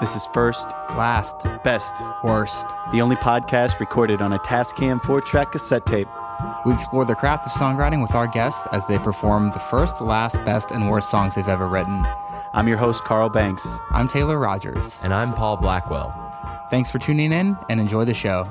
This is First, Last, Best, worst. the only podcast recorded on a Tascam 4 track cassette tape. We explore the craft of songwriting with our guests as they perform the first, last, best, and worst songs they've ever written. I'm your host, Carl Banks. I'm Taylor Rogers. And I'm Paul Blackwell. Thanks for tuning in and enjoy the show.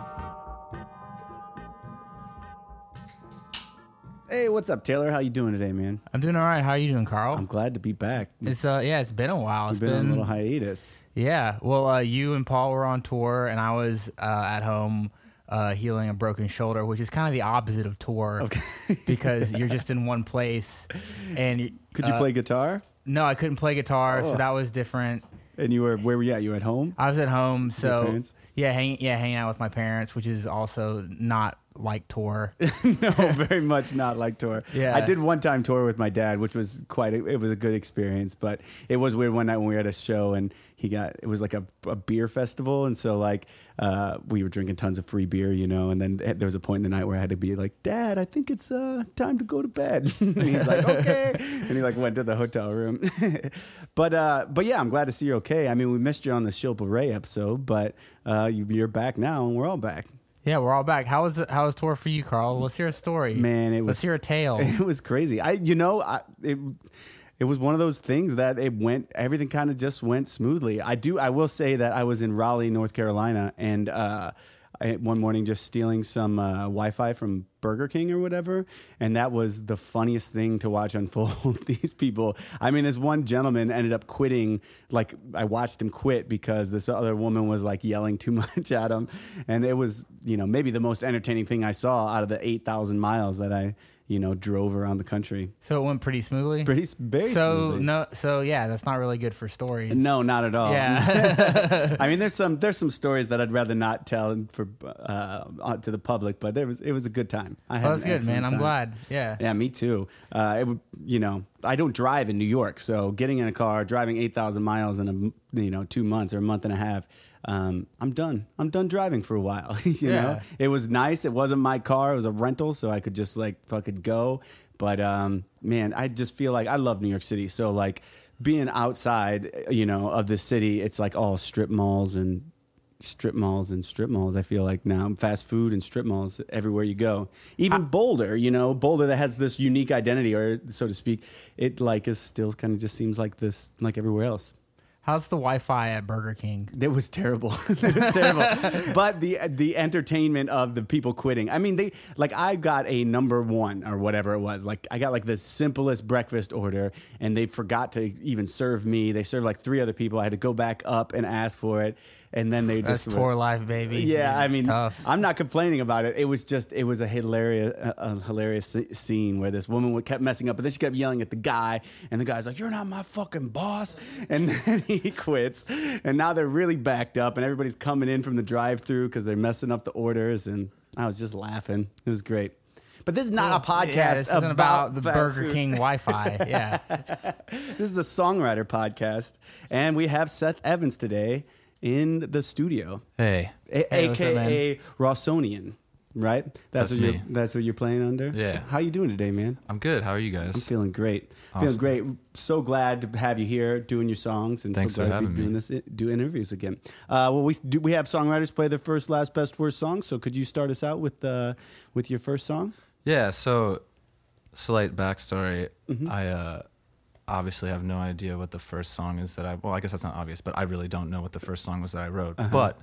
What's up, Taylor? How you doing today, man? I'm doing all right. How are you doing, Carl? I'm glad to be back. It's uh yeah, it's been a while. It's been on a little hiatus. Yeah. Well, uh, you and Paul were on tour, and I was uh, at home uh, healing a broken shoulder, which is kind of the opposite of tour okay. because you're just in one place. And you- Could you uh, play guitar? No, I couldn't play guitar, Oh. so that was different. And you were where were you at? You were at home? I was at home, so yeah, hang, yeah, hanging out with my parents, which is also not like tour. no, very much not like tour. Yeah. I did one time tour with my dad, which was quite. A, it was a good experience, but it was weird one night when we were at a show and he got. It was like a, a beer festival, and so like uh, we were drinking tons of free beer, you know. And then there was a point in the night where I had to be like, "Dad, I think it's uh, time to go to bed." and he's like, "Okay," and he like went to the hotel room. but uh, but yeah, I'm glad to see you're okay. I mean, we missed you on the Shilpa Ray episode, but uh, you, you're back now, and we're all back. Yeah, we're all back. How was how was tour for you, Carl? Let's hear a story. Man, it was- Let's hear a tale. It was crazy. I, you know, I, it, it was one of those things that it went, everything kind of just went smoothly. I do, I will say that I was in Raleigh, North Carolina, and uh, I, one morning just stealing some uh, Wi-Fi from Burger King or whatever, and that was the funniest thing to watch unfold. These people, I mean, this one gentleman ended up quitting. Like I watched him quit because this other woman was like yelling too much at him, and it was, you know, maybe the most entertaining thing I saw out of the eight thousand miles that I, you know, drove around the country. So it went pretty smoothly. Pretty very so smoothly. no, so yeah, that's not really good for stories. No, not at all. Yeah. I mean, there's some there's some stories that I'd rather not tell for uh, to the public, but there was it was a good time. I had Well, that's good, man. I'm glad. Yeah. Yeah, me too. Uh, it would, you know, I don't drive in New York, so getting in a car, driving eight thousand miles in a you know two months or a month and a half, um, I'm done. I'm done driving for a while. you Yeah. know, it was nice. It wasn't my car; it was a rental, so I could just like fucking go. But um, man, I just feel like I love New York City. So like being outside, you know, of the city, it's like all strip malls and strip malls and strip malls. I feel like now fast food and strip malls everywhere you go. Even Boulder, you know, Boulder that has this unique identity, or so to speak, it like is still kind of just seems like this, like everywhere else. How's the Wi-Fi at Burger King? It was terrible. it was terrible. but the the entertainment of the people quitting. I mean, they like I got a number one or whatever it was. Like I got like the simplest breakfast order, and they forgot to even serve me. They served like three other people. I had to go back up and ask for it, and then they That's just tour life, baby. yeah, I mean, tough. I'm not complaining about it. It was just, it was a hilarious, a, a hilarious scene where this woman would- kept messing up, but then she kept yelling at the guy, and the guy's like, "You're not my fucking boss," and then he quits. And now they're really backed up, and everybody's coming in from the drive-through because they're messing up the orders, and I was just laughing. It was great. But this is not a podcast Yeah, this isn't about, the Burger food. King Wi-Fi. Yeah. This is a songwriter podcast, and we have Seth Evans today in the studio. Hey. A- Hey, what's up, AKA Rossonian, right? That's what you're that's what you're playing under. Yeah. How you doing today, man? I'm good. How are you guys? I'm feeling great. Feeling great. So glad to have you here doing your songs, and Thanks so glad to be having me. doing this, do interviews again. Uh, well, we do. We have songwriters play their first, last, best, worst song. So could you start us out with uh, with your first song? yeah, so slight backstory. Mm-hmm. I uh, obviously I have no idea what the first song is that I well, I guess that's not obvious, but I really don't know what the first song was that I wrote. Uh-huh. But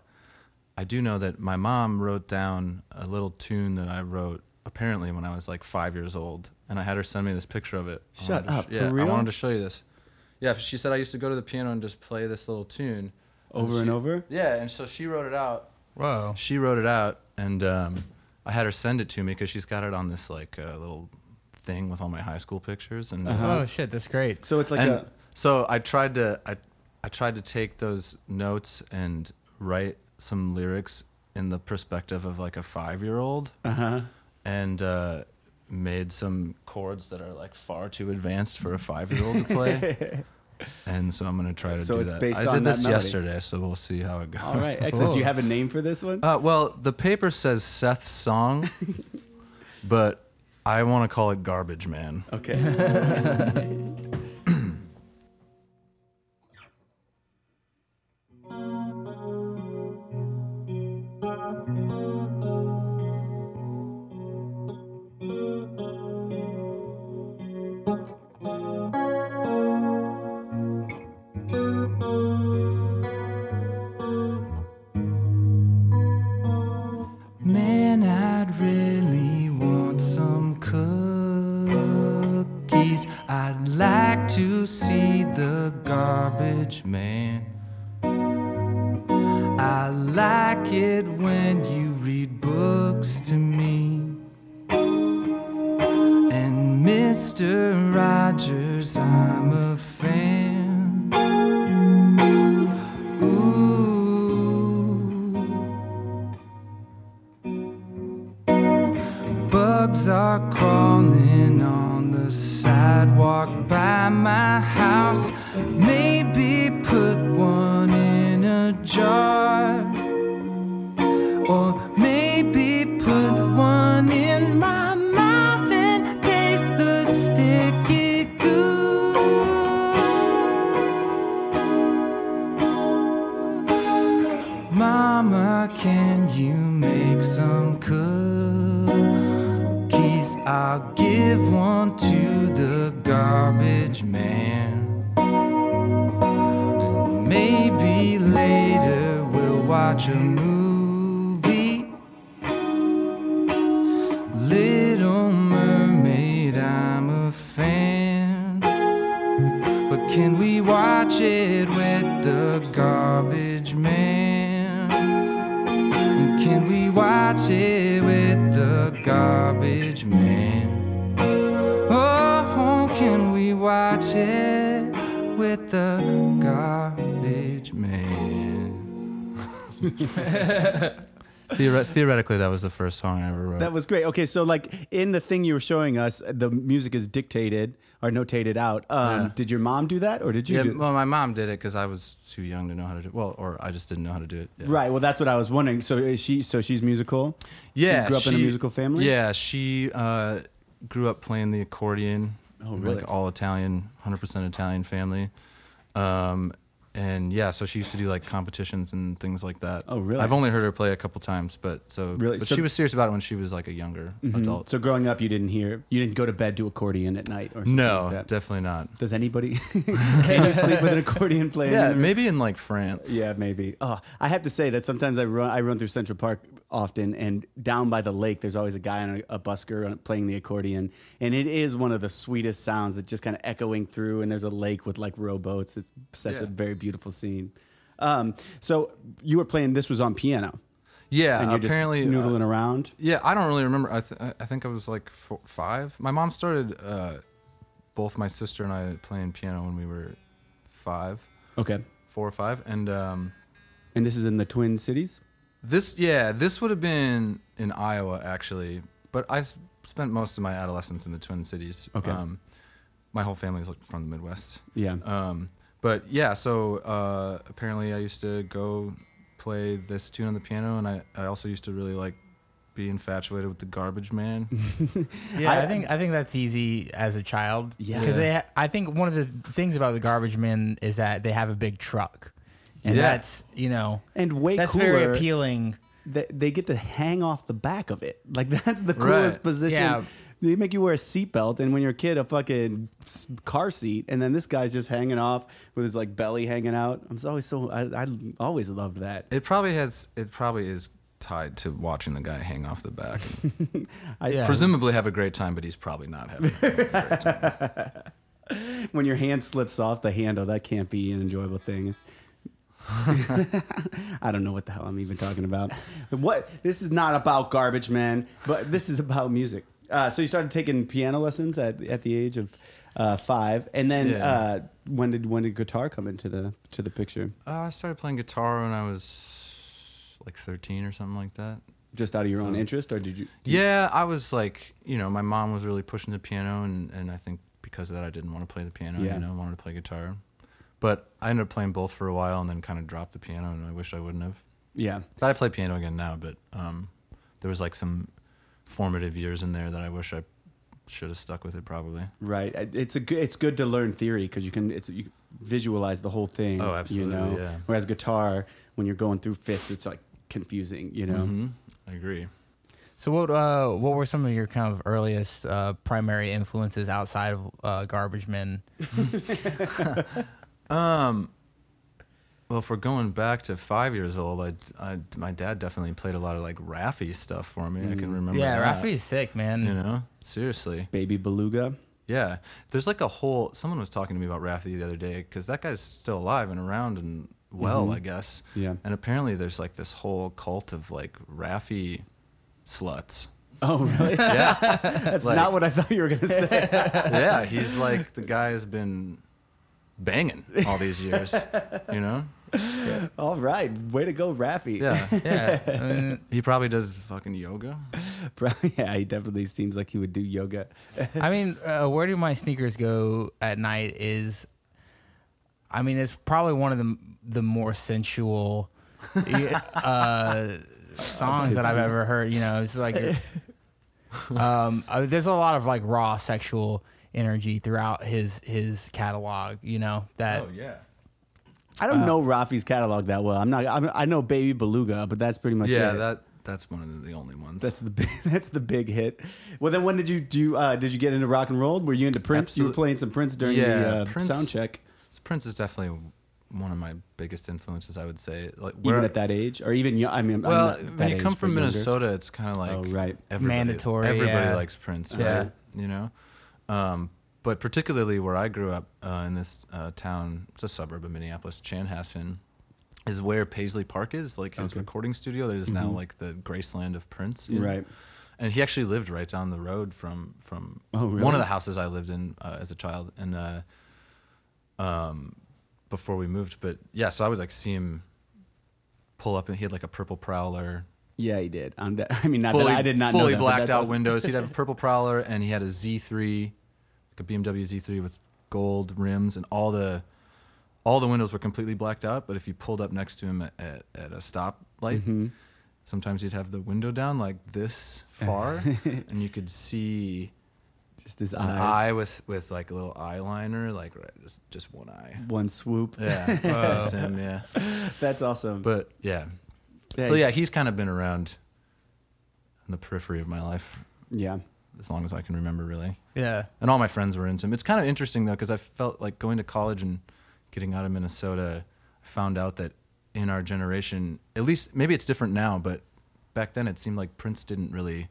I do know that my mom wrote down a little tune that I wrote apparently when I was like five years old, and I had her send me this picture of it. Shut up, for yeah, real? I wanted to show you this. Yeah, she said I used to go to the piano and just play this little tune Over and she- over. Yeah, and so she wrote it out Whoa. she wrote it out and um, i had her send it to me because she's got it on this like uh, little thing with all my high school pictures and uh, Uh-huh. Oh shit, that's great. So it's like and a so i tried to I, I tried to take those notes and write some lyrics in the perspective of like a five year old uh huh. and uh, made some chords that are like far too advanced for a five year old to play and so i'm gonna try to So do it's that based i on did that this melody. yesterday so we'll see how it goes All right, excellent. Do you have a name for this one? Uh, well, the paper says Seth's song, but I want to call it Garbage Man. Okay. That was the first song I ever wrote. That was great. Okay, so like in the thing you were showing us, the music is dictated or notated out. Um, Yeah. Did your mom do that, or did you? yeah, do well, my mom did it because I was too young to know how to do. it. Well, or I just didn't know how to do it. Yeah. Right. Well, that's what I was wondering. So is she? So she's musical. Yeah, She grew up in a musical family. Yeah, she uh, grew up playing the accordion. Oh, really? Like all Italian, hundred percent Italian family. Um, and yeah, so she used to do like competitions and things like that. Oh, really? I've only heard her play a couple times, but so Really? But So- she was serious about it when she was like a younger Mhm. adult. So growing up, you didn't hear, you didn't go to bed to accordion at night, or something no, like that. definitely not. Does anybody? can you sleep with an accordion playing? Yeah, in maybe in like France. Yeah, maybe. Oh, I have to say that sometimes I run I run through Central Park often, and down by the lake, there's always a guy on a, a busker playing the accordion, and it is one of the sweetest sounds that just kind of echoing through. And there's a lake with like rowboats. It sets a very beautiful scene. Um, so you were playing. This was on piano, Yeah, and you're apparently just uh, noodling around. Yeah, I don't really remember. I, th- I think I was like four, five. My mom started uh, both my sister and I playing piano when we were five, Okay, four or five, and um, and this is in the Twin Cities. This yeah, this would have been in Iowa actually, but I s- spent most of my adolescence in the Twin Cities. Okay. Um, my whole family's like from the Midwest. Yeah. Um, but yeah, so uh, apparently I used to go play this tune on the piano, and I, I also used to really like be infatuated with the Garbage Man. Yeah, I, I- think I think that's easy as a child. Yeah. because they. Ha- I think one of the things about the garbage men is that they have a big truck, and Yeah. that's you know and way that's cooler. very appealing. They, they get to hang off the back of it. Like that's the Right. coolest position. Yeah. They make you wear a seatbelt, and when you're a kid, a fucking car seat, and then this guy's just hanging off with his like belly hanging out. I'm so- always so I, I always loved that. It probably has. It probably is tied to watching the guy hang off the back. I Yeah. Presumably have a great time, but he's probably not having. a great time. when your hand slips off the handle, that can't be an enjoyable thing. I don't know what the hell I'm even talking about. What this is not about garbage man, but this is about music. Uh, so you started taking piano lessons at at the age of uh, five, and then Yeah. uh, when did when did guitar come into the to the picture? Uh, I started playing guitar when I was like 13 or something like that. Just out of your own interest, or did you? Yeah, I was like, you know, my mom was really pushing the piano, and, and I think because of that, I didn't want to play the piano. Yeah. You know, I wanted to play guitar. But I ended up playing both for a while, and then kind of dropped the piano, and I wish I wouldn't have. Yeah, But I play piano again now, but um, there was like some formative years in there that I wish I should have stuck with it probably. right. It's a good. It's good to learn theory because you can. It's you visualize the whole thing. Oh, absolutely, You know, yeah. whereas guitar, when you're going through fits, it's like confusing. You know. Mhm. I agree. So what uh, what were some of your kind of earliest uh, primary influences outside of uh, Garbage Men? Um, well, if we're going back to five years old, I, I my dad definitely played a lot of like Raffi stuff for me. I can remember. yeah, that, Raffi's sick, man. You know, seriously. Baby Beluga. Yeah, there's like a whole. Someone was talking to me about Raffi the other day because that guy's still alive and around and well, I guess. Mm-hmm. Yeah. And apparently, there's like this whole cult of like Raffi sluts. Oh, really? Yeah, That's Like- not what I thought you were gonna say. yeah. He's like the guy has been banging all these years. You know? All right, way to go, Raffi. Yeah. Yeah. I mean, He probably does fucking yoga. Probably- yeah, he definitely seems like he would do yoga. I mean, uh, where do my sneakers go at night is, I mean, it's probably one of the the more sensual uh, songs that I've ever heard. You know, it's like, um, uh, there's a lot of like raw sexual energy throughout his his catalog. You know that. Oh yeah. I don't know Raffi's catalog that well. I'm not. I'm, I know Baby Beluga, but that's pretty much Yeah, it. that that's one of the only ones. That's the big, that's the big hit. Well, then when did you do? You, uh, did you get into rock and roll? Were you into Prince? You were playing some Prince during Yeah, the uh, Prince- sound check, Prince is definitely one of my biggest influences. I would say, like even at that age, or even. I mean, I'm Well, not when you come but from younger. Minnesota, it's kind of like Oh, right. everybody, Mandatory, Everybody yeah. likes Prince, right? Yeah. You know, um, but particularly where I grew up uh, in this uh, town, it's a suburb of Minneapolis, Chanhassen, is where Paisley Park is, like his Okay. recording studio. There's now like the Graceland of Prince, know? Right. And he actually lived right down the road from from Oh, really? one of the houses I lived in uh, as a child, and uh, um, before we moved. But yeah, so I would like see him pull up, and he had like a purple Prowler, Yeah, he did. That, I mean, not fully, that I did not know fully that, blacked out awesome. windows. He'd have a purple Prowler, and he had a Z3, like a BMW Z3 with gold rims, and all the all the windows were completely blacked out. But if you pulled up next to him at, at, at a stoplight, Mm-hmm. sometimes he'd have the window down like this far, and you could see Just his eye with with like a little eyeliner, like right, just just one eye. one swoop. Yeah, that's him. Yeah, That's awesome. but yeah. Yeah, so he's- yeah, he's kind of been around in the periphery of my life yeah, as long as I can remember, really. Yeah. And all my friends were into him. It's kind of interesting though, because I felt like going to college and getting out of Minnesota, I found out that in our generation, at least maybe it's different now, but back then it seemed like Prince didn't really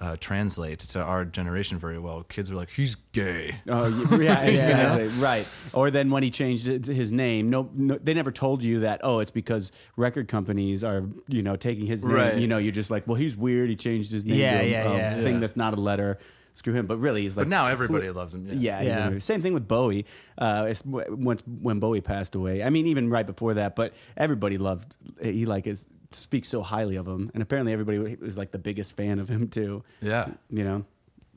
uh, translate to our generation very well. Kids were like, "He's gay." Oh, yeah, exactly. Right. Or then when he changed his name, no, no, they never told you that. Oh, it's because record companies are, you know, taking his name. Right. You know, you're just like, well, he's weird. He changed his name Yeah, to yeah, yeah. thing Yeah. that's not a letter. Screw him. But really, he's like. but now everybody loves him. Yeah, Yeah. a- same thing with Bowie. Uh, it's once when Bowie passed away. I mean, even right before that, but everybody loved. He like is speaks so highly of him, and apparently everybody was like the biggest fan of him too. yeah. You know,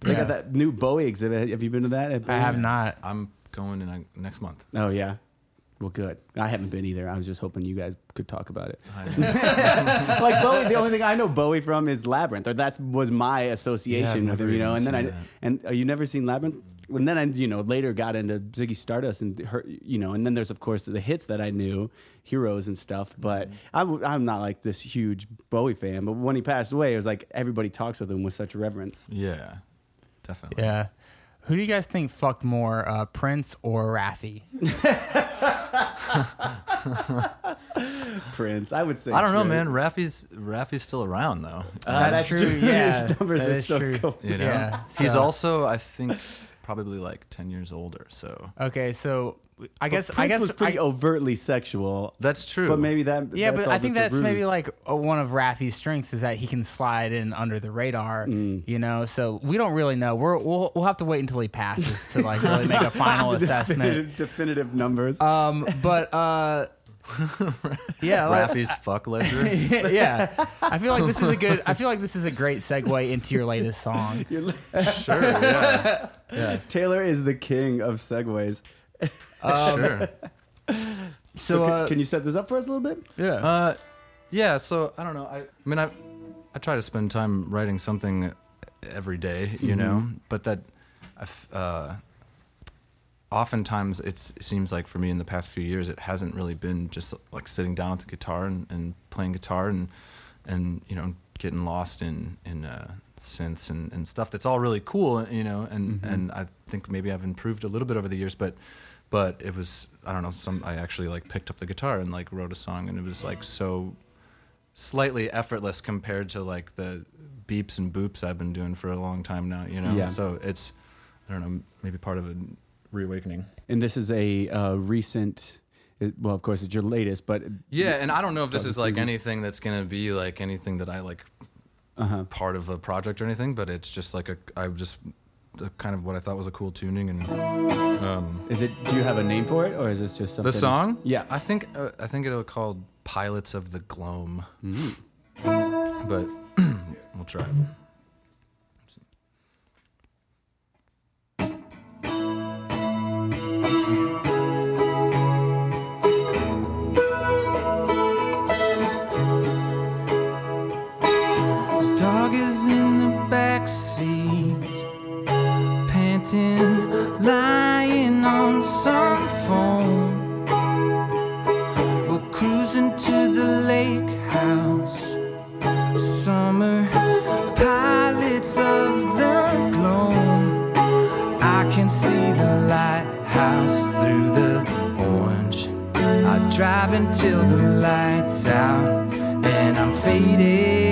they Yeah. got that new Bowie exhibit. Have you been to that? I have not. I'm going in uh, next month. Oh yeah. Well, good. I haven't been either. I was just hoping you guys could talk about it. Like Bowie, the only thing I know Bowie from is Labyrinth, or that was my association Yeah, with him. You know, and then I that. and uh, you never seen Labyrinth. And then I, you know, later got into Ziggy Stardust and her, you know, and then there's of course the hits that I knew, Heroes and stuff. But Mm-hmm. I w- I'm not like this huge Bowie fan. But when he passed away, it was like everybody talks with him with such reverence. yeah, definitely. Yeah. Who do you guys think fucked more, uh, Prince or Raffi? Prince, I would say. I don't know, Prince. man. Raffi's Raffi's still around though. Uh, that's true. Yeah, His numbers that are is so true. cool. You know, Yeah, he's also I think probably like ten years older. So Okay, so I guess Prince I guess was pretty I, overtly sexual. that's true. But maybe that. yeah, that's but I think just a that's maybe like uh one of Raffi's strengths is that he can slide in under the radar. Mm. You know, so we don't really know. We're, we'll we'll have to wait until he passes to like really make a final assessment. definitive, definitive numbers. Um, but uh, yeah, like, Raffi's fuck ledger. yeah. I feel like this is a good. I feel like this is a great segue into your latest song. Sure. Yeah. Yeah. Taylor is the king of segues. sure. So, can, uh, can you set this up for us a little bit? yeah, Uh, yeah. So I don't know. I, I mean, I I try to spend time writing something every day, you know. But that, I, uh, oftentimes it's, it seems like for me in the past few years, it hasn't really been just like sitting down at the guitar and, and playing guitar and and you know getting lost in in uh, synths and, and stuff. That's all really cool, you know. And and I think maybe I've improved a little bit over the years, but but it was I don't know. Some I actually like picked up the guitar and like wrote a song, and it was like so slightly effortless compared to like the beeps and boops I've been doing for a long time now, you know. Yeah. So it's I don't know, maybe part of a reawakening. And this is a uh, recent. It, well, of course, it's your latest, but Yeah, and I don't know if this is like thing. anything that's gonna be like anything that I like uh-huh. part of a project or anything, but it's just like a I just uh, kind of what I thought was a cool tuning and um, is it? Do you have a name for it, or is this just something? the song. Yeah. I think uh, I think it'll be called Pilots of the Gloam, Mm. but we'll try. it. I till the lights out and I'm faded.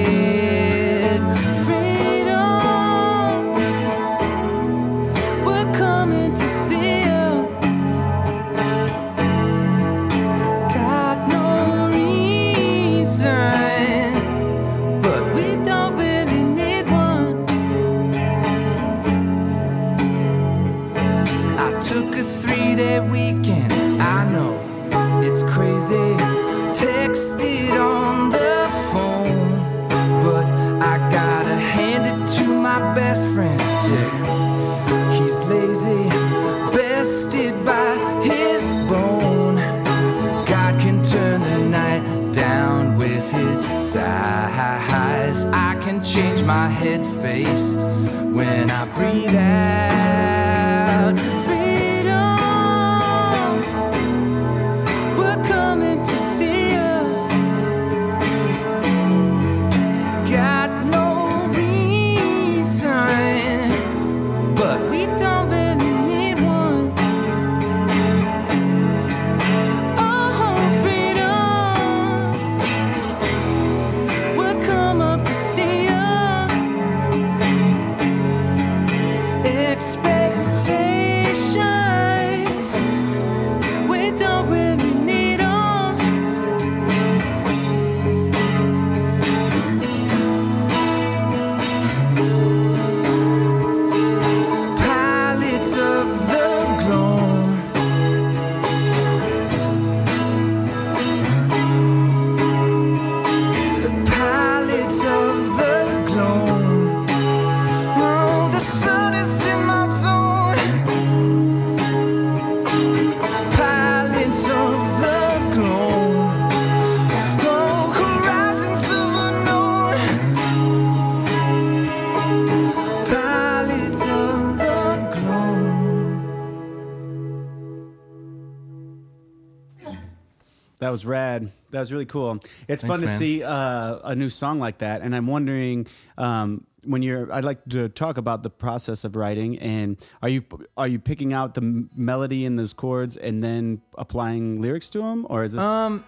That was rad. That was really cool. It's Thanks, fun to man. see uh, a new song like that, and I'm wondering um, when you're. I'd like to talk about the process of writing, and are you are you picking out the m- melody in those chords and then applying lyrics to them, or is this Um,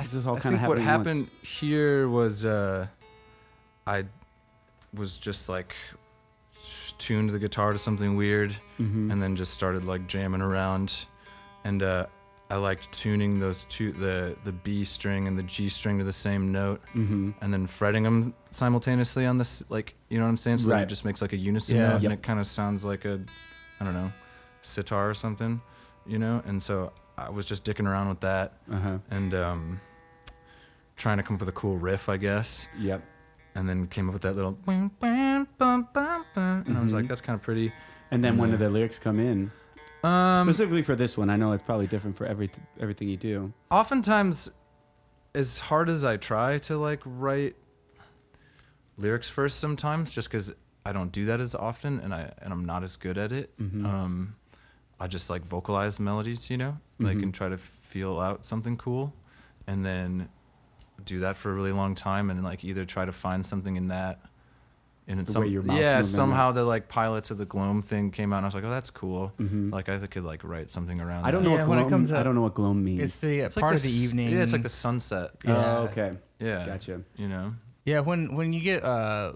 is this all kind of think what happening? happened here was uh, I was just like tuned the guitar to something weird, Mm-hmm. and then just started like jamming around, and uh, I liked tuning those two the the B string and the G string to the same note, Mm-hmm. and then fretting them simultaneously on this like you know what I'm saying, so that Right. it just makes like a unison Yeah. note, Yep. and it kind of sounds like a I don't know sitar or something, you know, and so I was just dicking around with that Uh huh. and um, trying to come up with a cool riff, I guess, Yep. and then came up with that little, and I was like, Mhm. that's kind of pretty. And then when do Yeah. the lyrics come in? Um, Specifically for this one, I know it's probably different for every everything you do. oftentimes, as hard as I try to like write lyrics first, sometimes just because I don't do that as often, and I and I'm not as good at it. Mhm. Um, I just like vocalize melodies, you know, like Mhm. and try to feel out something cool, and then do that for a really long time, and like either try to find something in that. And it's The some, way your mouth's yeah, moving. somehow the like pilots of the gloam thing came out, and I was like, oh, that's cool. Mhm. Like I could like write something around. I don't that. know Yeah, what when it gloam, comes I don't know what gloam means. It's the uh, It's like part the of the evening. Yeah, it's like the sunset. yeah. Oh, okay. Yeah, Gotcha. You know, Yeah, when when you get, uh,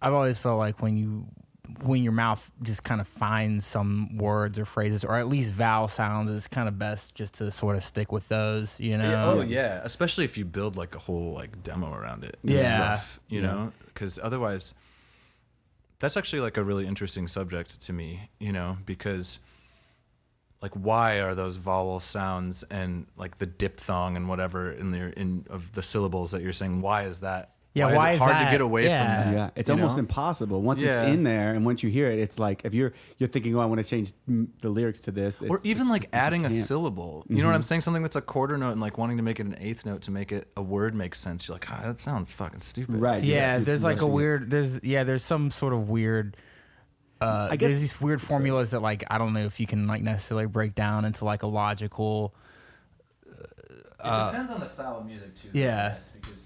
I've always felt like when you when your mouth just kind of finds some words or phrases or at least vowel sounds it's kind of best just to sort of stick with those you know Yeah, oh yeah, especially if you build like a whole like demo around it. Yeah. stuff, you know, because otherwise, that's actually like a really interesting subject to me. You know, because like why are those vowel sounds and like the diphthong and whatever in there in of the syllables that you're saying? Why is that? Yeah, why, why is is it hard that? to get away Yeah. from that? Yeah, it's you almost know? impossible. Once Yeah. it's in there, and once you hear it, it's like if you're you're thinking, "Oh, I want to change the lyrics to this," or even like adding a can't. syllable. You know what I'm saying? Something that's a quarter note and like wanting to make it an eighth note to make it a word make sense. You're like, ah, that sounds fucking stupid. right? yeah, you're there's like a weird there's yeah there's some sort of weird uh I guess- there's these weird formulas that like i don't know if you can like necessarily break down into like a logical Uh, It depends on the style of music too. Yeah. because yeah.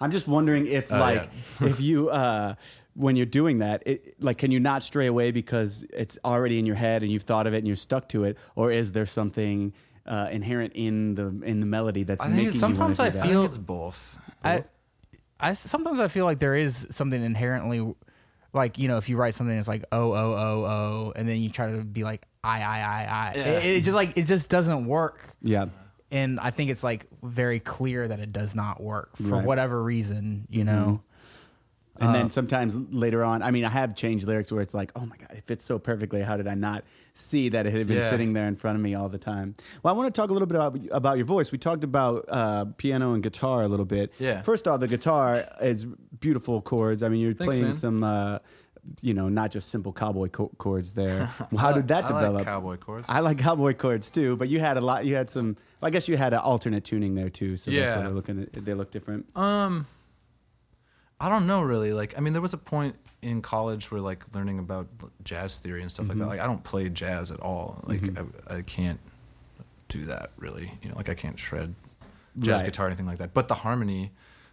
I'm just wondering if Oh, like if you uh when you're doing that, it, like can you not stray away because it's already in your head and you've thought of it and you're stuck to it, or is there something uh, inherent in the in the melody that's I making it's- you wanna sometimes do I that? I feel- think it's both. I, I sometimes I feel like there is something inherently, like you know, if you write something that's like oh oh oh oh, and then you try to be like I I I I, Yeah. it, it just like it just doesn't work. yeah. And I think it's like very clear that it does not work for Right. whatever reason, you know. And Uh, then sometimes later on, I mean, I have changed lyrics where it's like, oh my God, it fits so perfectly. How did I not see that it had been Yeah. sitting there in front of me all the time? Well, I want to talk a little bit about, about your voice. We talked about uh, piano and guitar a little bit. Yeah. First off, the guitar is beautiful chords. I mean, you're Thanks, playing man. some, uh, you know, not just simple cowboy co- chords there. How did that I like develop? cowboy chords. I like cowboy chords too, but you had a lot. You had some. I guess you had an alternate tuning there too, so that's why Yeah. they're looking. At, they look different. Um, I don't know really. Like, I mean, there was a point in college where like learning about jazz theory and stuff Mm-hmm. like that. Like, I don't play jazz at all. Like, I, I can't do that really. You know, like I can't shred jazz Right. guitar or anything like that. But the harmony,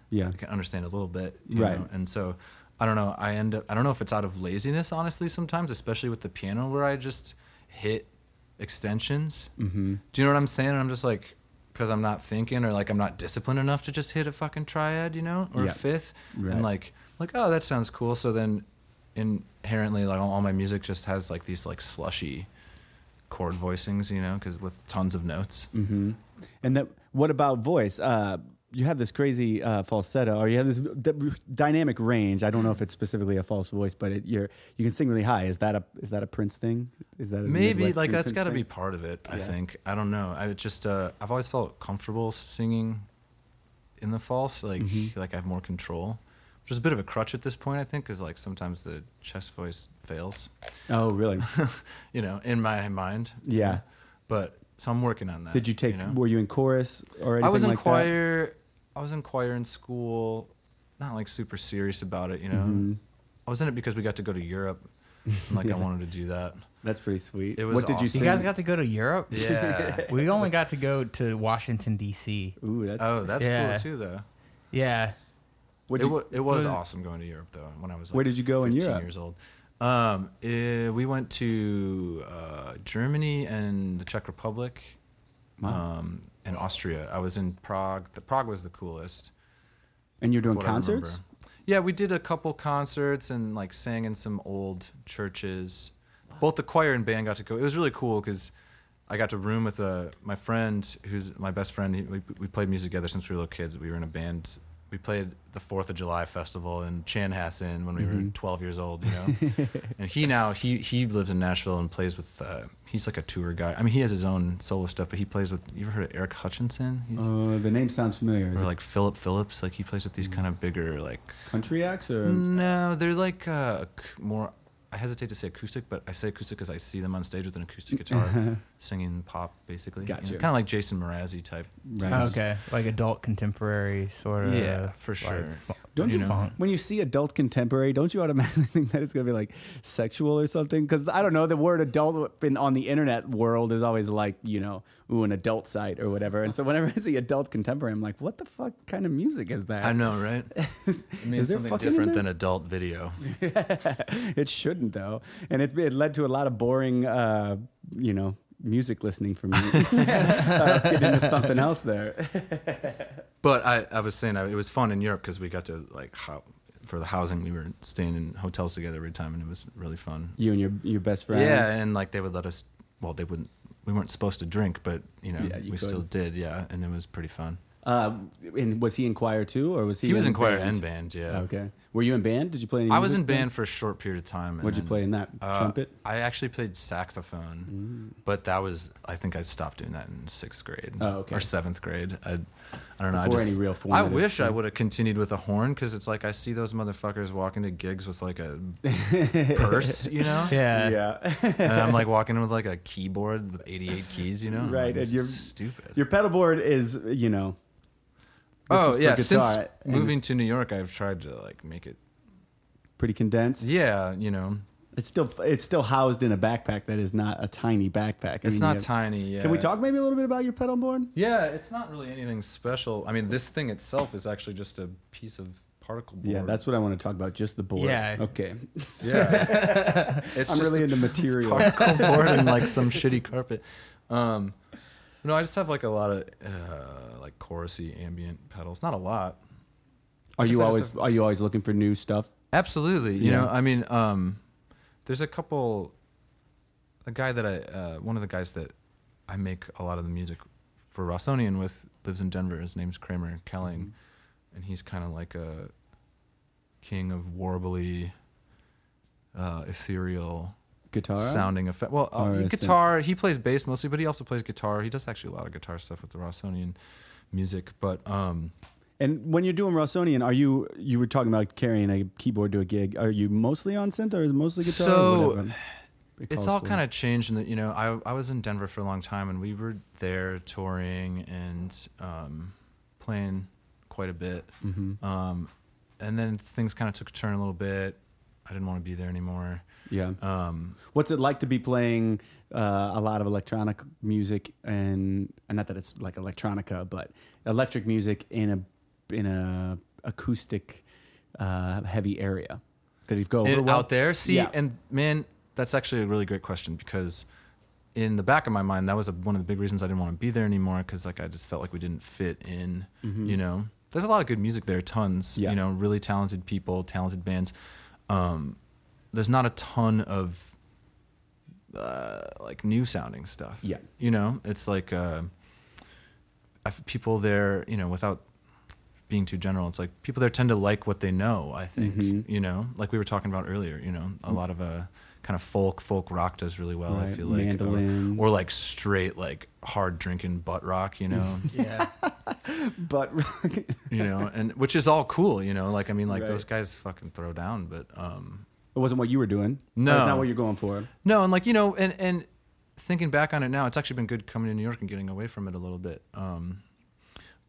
Yeah. I can understand a little bit. You Right. Know? And so, I don't know. I end up. I don't know if it's out of laziness, honestly. Sometimes, especially with the piano, where I just hit extensions. Mm-hmm. Do you know what I'm saying? And I'm just like, because I'm not thinking or like I'm not disciplined enough to just hit a fucking triad, you know, or Yeah. a fifth, Right. and like, like, oh, that sounds cool. So then, inherently, like all, all my music just has like these like slushy chord voicings, you know, because with tons of notes. hmm And that, what about voice? Uh, you have this crazy uh, falsetto, or you have this d- dynamic range. I don't know if it's specifically a false voice, but it, you're you can sing really high. Is that a is that a Prince thing? Is that a Maybe Midwestern like that's got to be part of it. I Yeah. think I don't know. I just uh, I've always felt comfortable singing in the false. Like Mm-hmm. like I have more control, which is a bit of a crutch at this point. I think because like sometimes the chest voice fails. Oh, really? you know, in my mind. Yeah. But so I'm working on that. Did you take? know? Were you in chorus or anything I was in like that? Choir. I was in choir in school. Not like super serious about it, you know. Mm-hmm. I was in it because we got to go to Europe. And like I wanted to do that. That's pretty sweet. It was what did you awesome. sing? You guys got to go to Europe. Yeah. we only got to go to Washington D.C. Ooh, that's, oh, that's Yeah. cool too, though. Yeah, what it, you, it was was- awesome going to Europe though. When I was like Where did you go in Europe? Years old. Um, eh, we went to uh, Germany and the Czech Republic, um, and Austria. I was in Prague. The Prague was the coolest. and you're doing what I remember. concerts? Yeah, we did a couple concerts and like sang in some old churches. Both the choir and band got to go. It was really cool because I got to room with uh, my friend, who's my best friend. He, we, we played music together since we were little kids. We were in a band. We played the Fourth of July festival in Chanhassen when we Mm-hmm. were 12 years old. You know, and he now he he lives in Nashville and plays with. Uh, he's like a tour guy. I mean, he has his own solo stuff, but he plays with. You ever heard of Eric Hutchinson? He's Uh, the name sounds familiar. Or like Philip Phillips. Like he plays with these kind of bigger like country acts or? no, they're like uh, more. I hesitate to say acoustic, but I say acoustic because I see them on stage with an acoustic guitar, singing pop, basically. Gotcha. kind of like Jason Mrazzi type. Right. Oh, okay, like adult contemporary sort of. Yeah, for sure. Don't you, know? funk. when you see adult contemporary, don't you automatically think that it's going to be like sexual or something? Because I don't know, the word adult in, on the internet world is always like, you know, ooh, an adult site or whatever. And so whenever I see adult contemporary, I'm like, what the fuck kind of music is that? I know, right? It means there something fucking different than adult video. it shouldn't though, and it's it led to a lot of boring, uh, you know, music listening for me. Thought I was getting into something else there. But I, I was saying I, it was fun in Europe because we got to like hop for the housing, we were staying in hotels together every time, and it was really fun. You and your your best friend. Yeah, and like they would let us. Well, they wouldn't. We weren't supposed to drink, but you know, Yeah, you we could. still did. Yeah, and it was pretty fun. Uh, and was he in choir too, or was he? He, was in choir band? and band. Yeah, Okay. Were you in band? Did you play any? I was music in then? band for a short period of time. What'd you play in that? uh, Trumpet. I actually played saxophone, but that was I think I stopped doing that in sixth grade Oh, okay. or seventh grade. I, I don't know. Before I just, any real I formative wish I would have continued with a horn because it's like I see those motherfuckers walking to gigs with like a purse, you know, Yeah. yeah. and I'm like walking with like a keyboard with 88 keys, you know, Right, like, and this you're- stupid. Your pedal board is, you know. This oh is for yeah, guitar, since moving to New York, I've tried to like make it. pretty condensed. Yeah, you know, It's still it's still housed in a backpack that is not a tiny backpack. I it's mean, not have- tiny. Yeah. Can we talk maybe a little bit about your pedal board? Yeah, it's not really anything special. I mean, this thing itself is actually just a piece of particle board. Yeah, that's what I want to talk about. Just the board. Yeah. Okay. yeah. it's I'm just really a into material. particle board and like some shitty carpet. Um, no, I just have like a lot of uh, like chorusy ambient pedals. Not a lot. Are you always have- are you always looking for new stuff? Absolutely. You Yeah. know, I mean, um, there's a couple. A guy that I, uh, one of the guys that I make a lot of the music for Rossonian with lives in Denver. His name's Kramer Kelling, Mm-hmm. and he's kind of like a king of warbly, uh, ethereal Guitar. sounding effect. Well, uh, synth? guitar. He plays bass mostly, but he also plays guitar. He does actually a lot of guitar stuff with the Rossonian music. But um, And when you're doing Rossonian, are you you were talking about carrying a keyboard to a gig? Are you mostly on synth or is it mostly guitar? So, it it's all kind of changed in that you know I I was in Denver for a long time and we were there touring and um, playing quite a bit. Mhm. Um, and then things kind of took a turn a little bit. I didn't want to be there anymore. Yeah. Um, What's it like to be playing uh, a lot of electronic music and, and not that it's like electronica, but electric music in a in a acoustic uh, heavy area? Did it go over and well? out there, see, Yeah. and man, that's actually a really great question because in the back of my mind, that was a, one of the big reasons I didn't want to be there anymore because like I just felt like we didn't fit in. You know, there's a lot of good music there, tons. Mm-hmm. Yeah. You know, really talented people, talented bands. Um, there's not a ton of uh, like new sounding stuff. Yeah. You know, it's like uh, people there. You know, without being too general, it's like people there tend to like what they know. I think Mhm. you know, like we were talking about earlier. You know, a lot of uh, kind of folk folk rock does really well. I feel like, or- mandolins. or, like straight like hard drinking butt rock. You know, Yeah. butt rock. you know, and which is all cool. You know, like I mean, like Right. those guys fucking throw down, but um, it wasn't what you were doing. No. that's not what you're going for. No, and like you know, and and thinking back on it now, it's actually been good coming to New York and getting away from it a little bit. Um,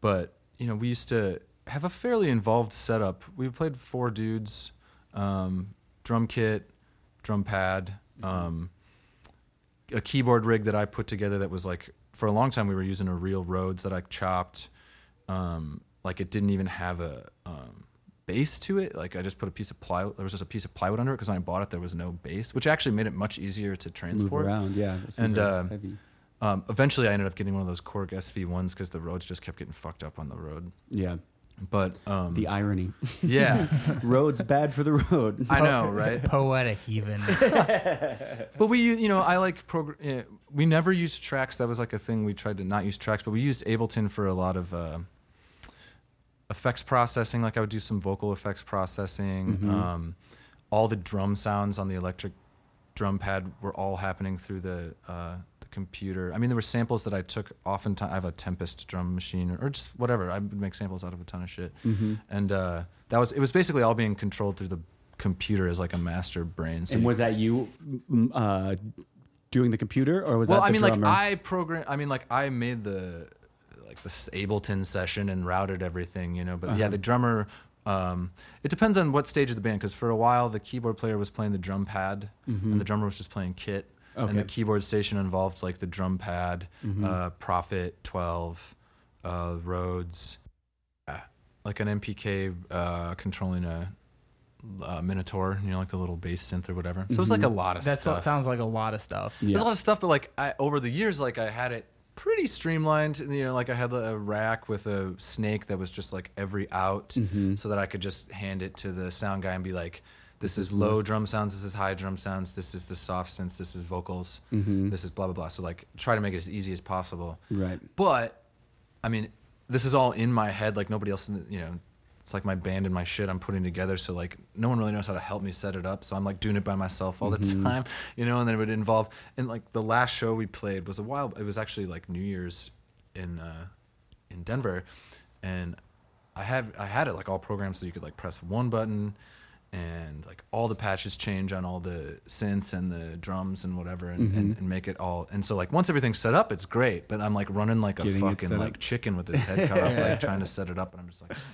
but you know, we used to have a fairly involved setup. We played four dudes, um, drum kit, drum pad, um, a keyboard rig that I put together that was like for a long time we were using a real Rhodes that I chopped. Um, like it didn't even have a um, base to it. Like I just put a piece of plywood. There was just a piece of plywood under it because when I bought it there was no base, which actually made it much easier to Move transport. around, yeah. And, uh, heavy. Um, eventually, I ended up getting one of those Korg SV ones because the Rhodes just kept getting fucked up on the road. yeah, But um, the irony. yeah, Road's bad for the road. I know, right? Poetic, even. But we, you know, I like program. Yeah, we never used tracks. That was like a thing. We tried to not use tracks, but we used Ableton for a lot of uh, effects processing. Like I would do some vocal effects processing. Mhm. Um, all the drum sounds on the electric drum pad were all happening through the uh, the computer. I mean, there were samples that I took. Oftentimes, I have a Tempest drum machine or, or just whatever. I would make samples out of a ton of shit. Mhm. And uh, that was it. Was basically all being controlled through the computer as like a master brain. So And was that you mm, uh, doing the computer, or was well, that the I mean, drummer? like I program. I mean, like I made the like the Ableton session and routed everything, you know. But yeah, Uh-huh. the drummer. Um, it depends on what stage of the band, because for a while the keyboard player was playing the drum pad, and the drummer was just playing kit. okay. And the Mm-hmm. Okay. Mm-hmm. keyboard station involved like the drum pad, uh, Prophet twelve, uh, Rhodes, uh, like an MPK uh, controlling a. Uh, Minitaur, you know, like the little bass synth or whatever. So it was like a lot of That stuff. That sounds like a lot of stuff. Mm-hmm. Yeah. There's a lot of stuff, but like I, over the years, like I had it pretty streamlined. You know, like I had a rack with a snake that was just like every out, Mm-hmm. so that I could just hand it to the sound guy and be like, "This is low drum sounds. This is high drum sounds. This is the soft synths. This is vocals. Mm-hmm. This is blah blah blah." So like, try to make it as easy as possible. Right. But, I mean, this is all in my head. Like nobody else, you know. It's like my band and my shit I'm putting together. So like no one really knows how to help me set it up. So I'm like doing it by myself all the time, you know. And then it would involve and like the last show we played was a while. It was actually like New Year's in uh, in Denver, and I have I had it like all programmed so you could like press one button, and like all the patches change on all the synths and the drums and whatever, and, and, and make it all. And so like once everything's set up, it's great. But I'm like running like a Getting fucking like up. chicken with his head cut off, like trying to set it up, and I'm just like.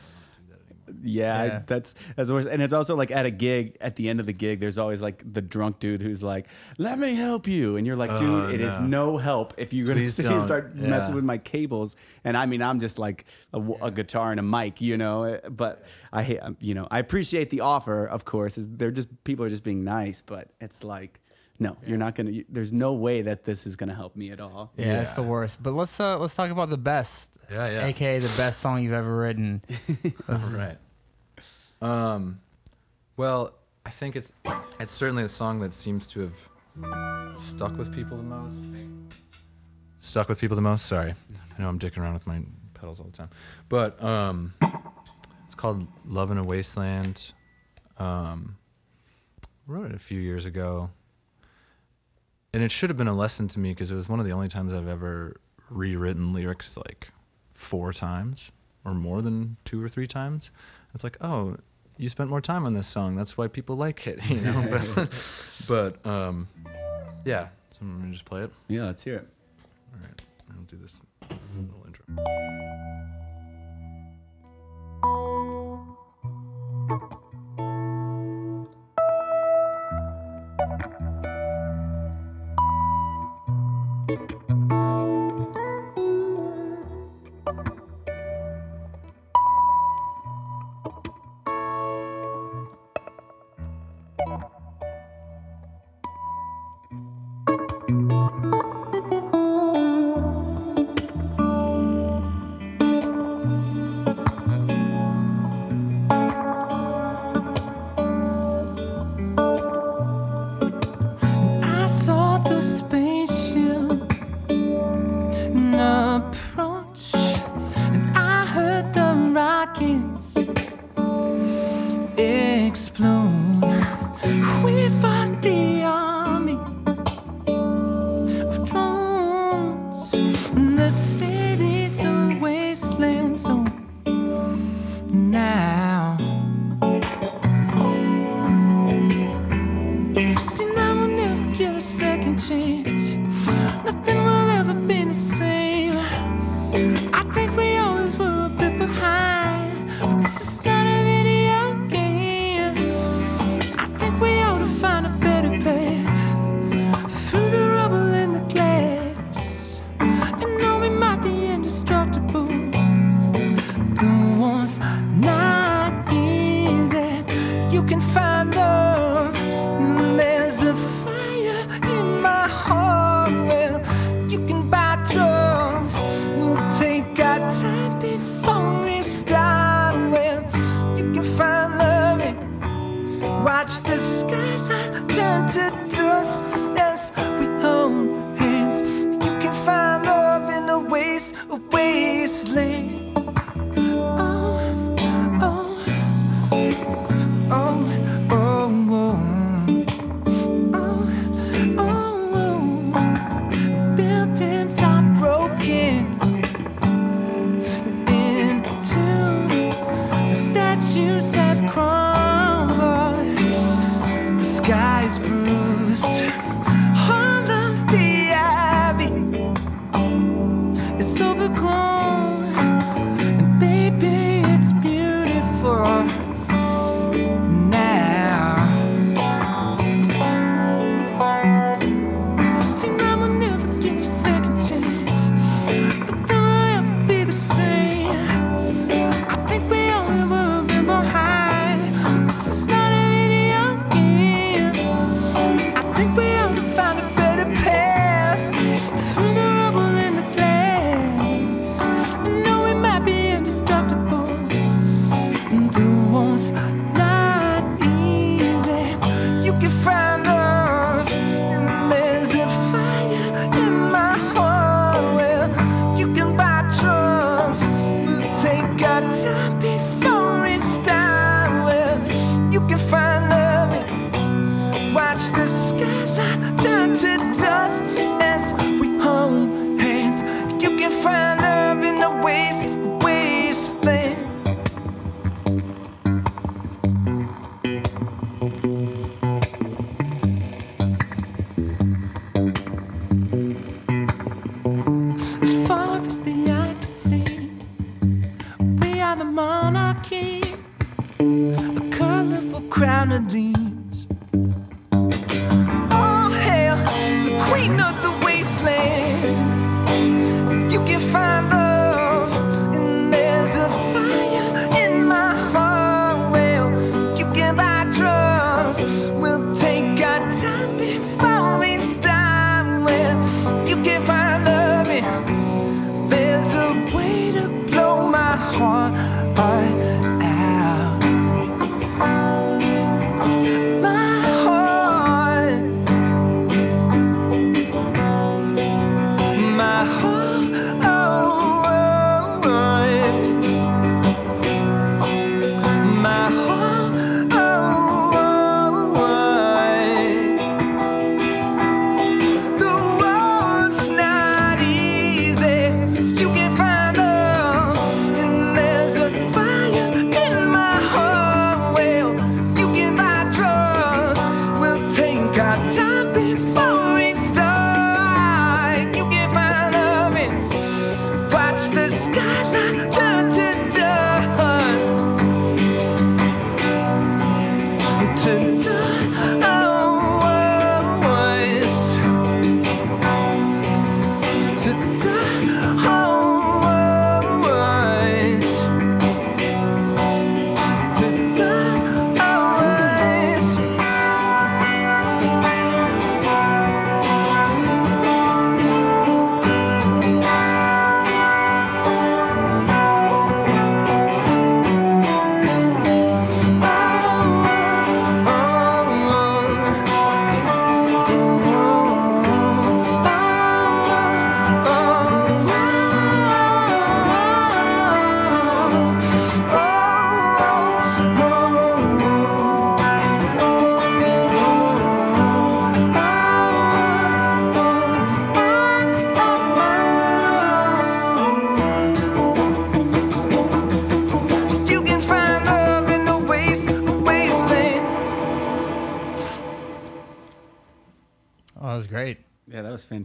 I don't wanna do that anymore. Yeah, I- that's that's the worst. And it's also like at a gig, at the end of the gig, there's always like the drunk dude who's like, "Let me help you," and you're like, "Dude, Oh, it is no. no help if you're gonna Please sit here and don't. start Yeah. messing with my cables." And I mean, I'm just like a guitar and a mic, you know. But I hate, um, you know, I appreciate the offer, of course. Is they're just people are just being nice, but it's like, no, you're not gonna. You, there's no way that this is gonna help me at all. Yeah, it's the worst. But let's uh, let's talk about the best. Yeah, yeah. AKA the best song you've ever written. All right. Um, well, I think it's it's certainly the song that seems to have stuck with people the most. Stuck with people the most. Sorry, I know I'm dicking around with my pedals all the time, but um, it's called "Love in a Wasteland." Um, wrote it a few years ago, and it should have been a lesson to me because it was one of the only times I've ever rewritten lyrics like four times or more than two or three times. It's like, oh, you spent more time on this song. That's why people like it, you know. but, but um, yeah. So I'm gonna just play it. Yeah, let's hear it. All right, I'll do this little intro.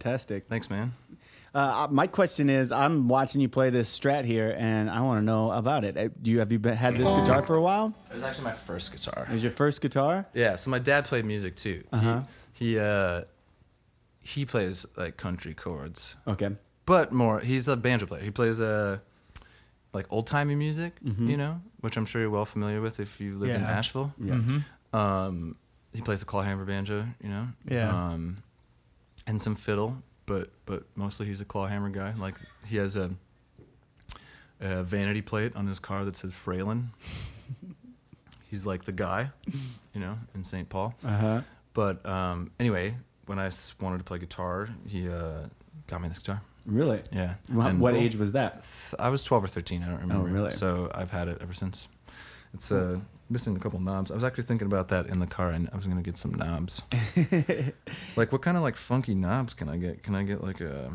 Fantastic. Thanks, man. Uh, my question is, I'm watching you play this Strat here, and I want to know about it. Uh, Do you have you been, had this guitar for a while? It was actually my first guitar. It was your first guitar? Yeah, so my dad played music too. Uh-huh. He he, uh, he plays like country chords, Okay. but more. He's a banjo player. He plays uh, like old timey music, Mm-hmm. you know, which I'm sure you're well familiar with if you've lived in Yeah. Nashville. Yeah. Um, he plays the clawhammer banjo, you know. Yeah. Um, and some fiddle, but but mostly he's a clawhammer guy. Like he has a, a vanity plate on his car that says Fralin. he's like the guy, you know, in St. Paul. Uh huh. But um, anyway, I wanted to play guitar, he uh, got me this guitar. Really? Yeah. And what age was that? I was 12 or 13. I don't remember. Oh, really? So I've had it ever since. It's uh, missing a couple knobs. I was actually thinking about that in the car, and I was gonna get some knobs. like, what kind of like funky knobs can I get? Can I get like a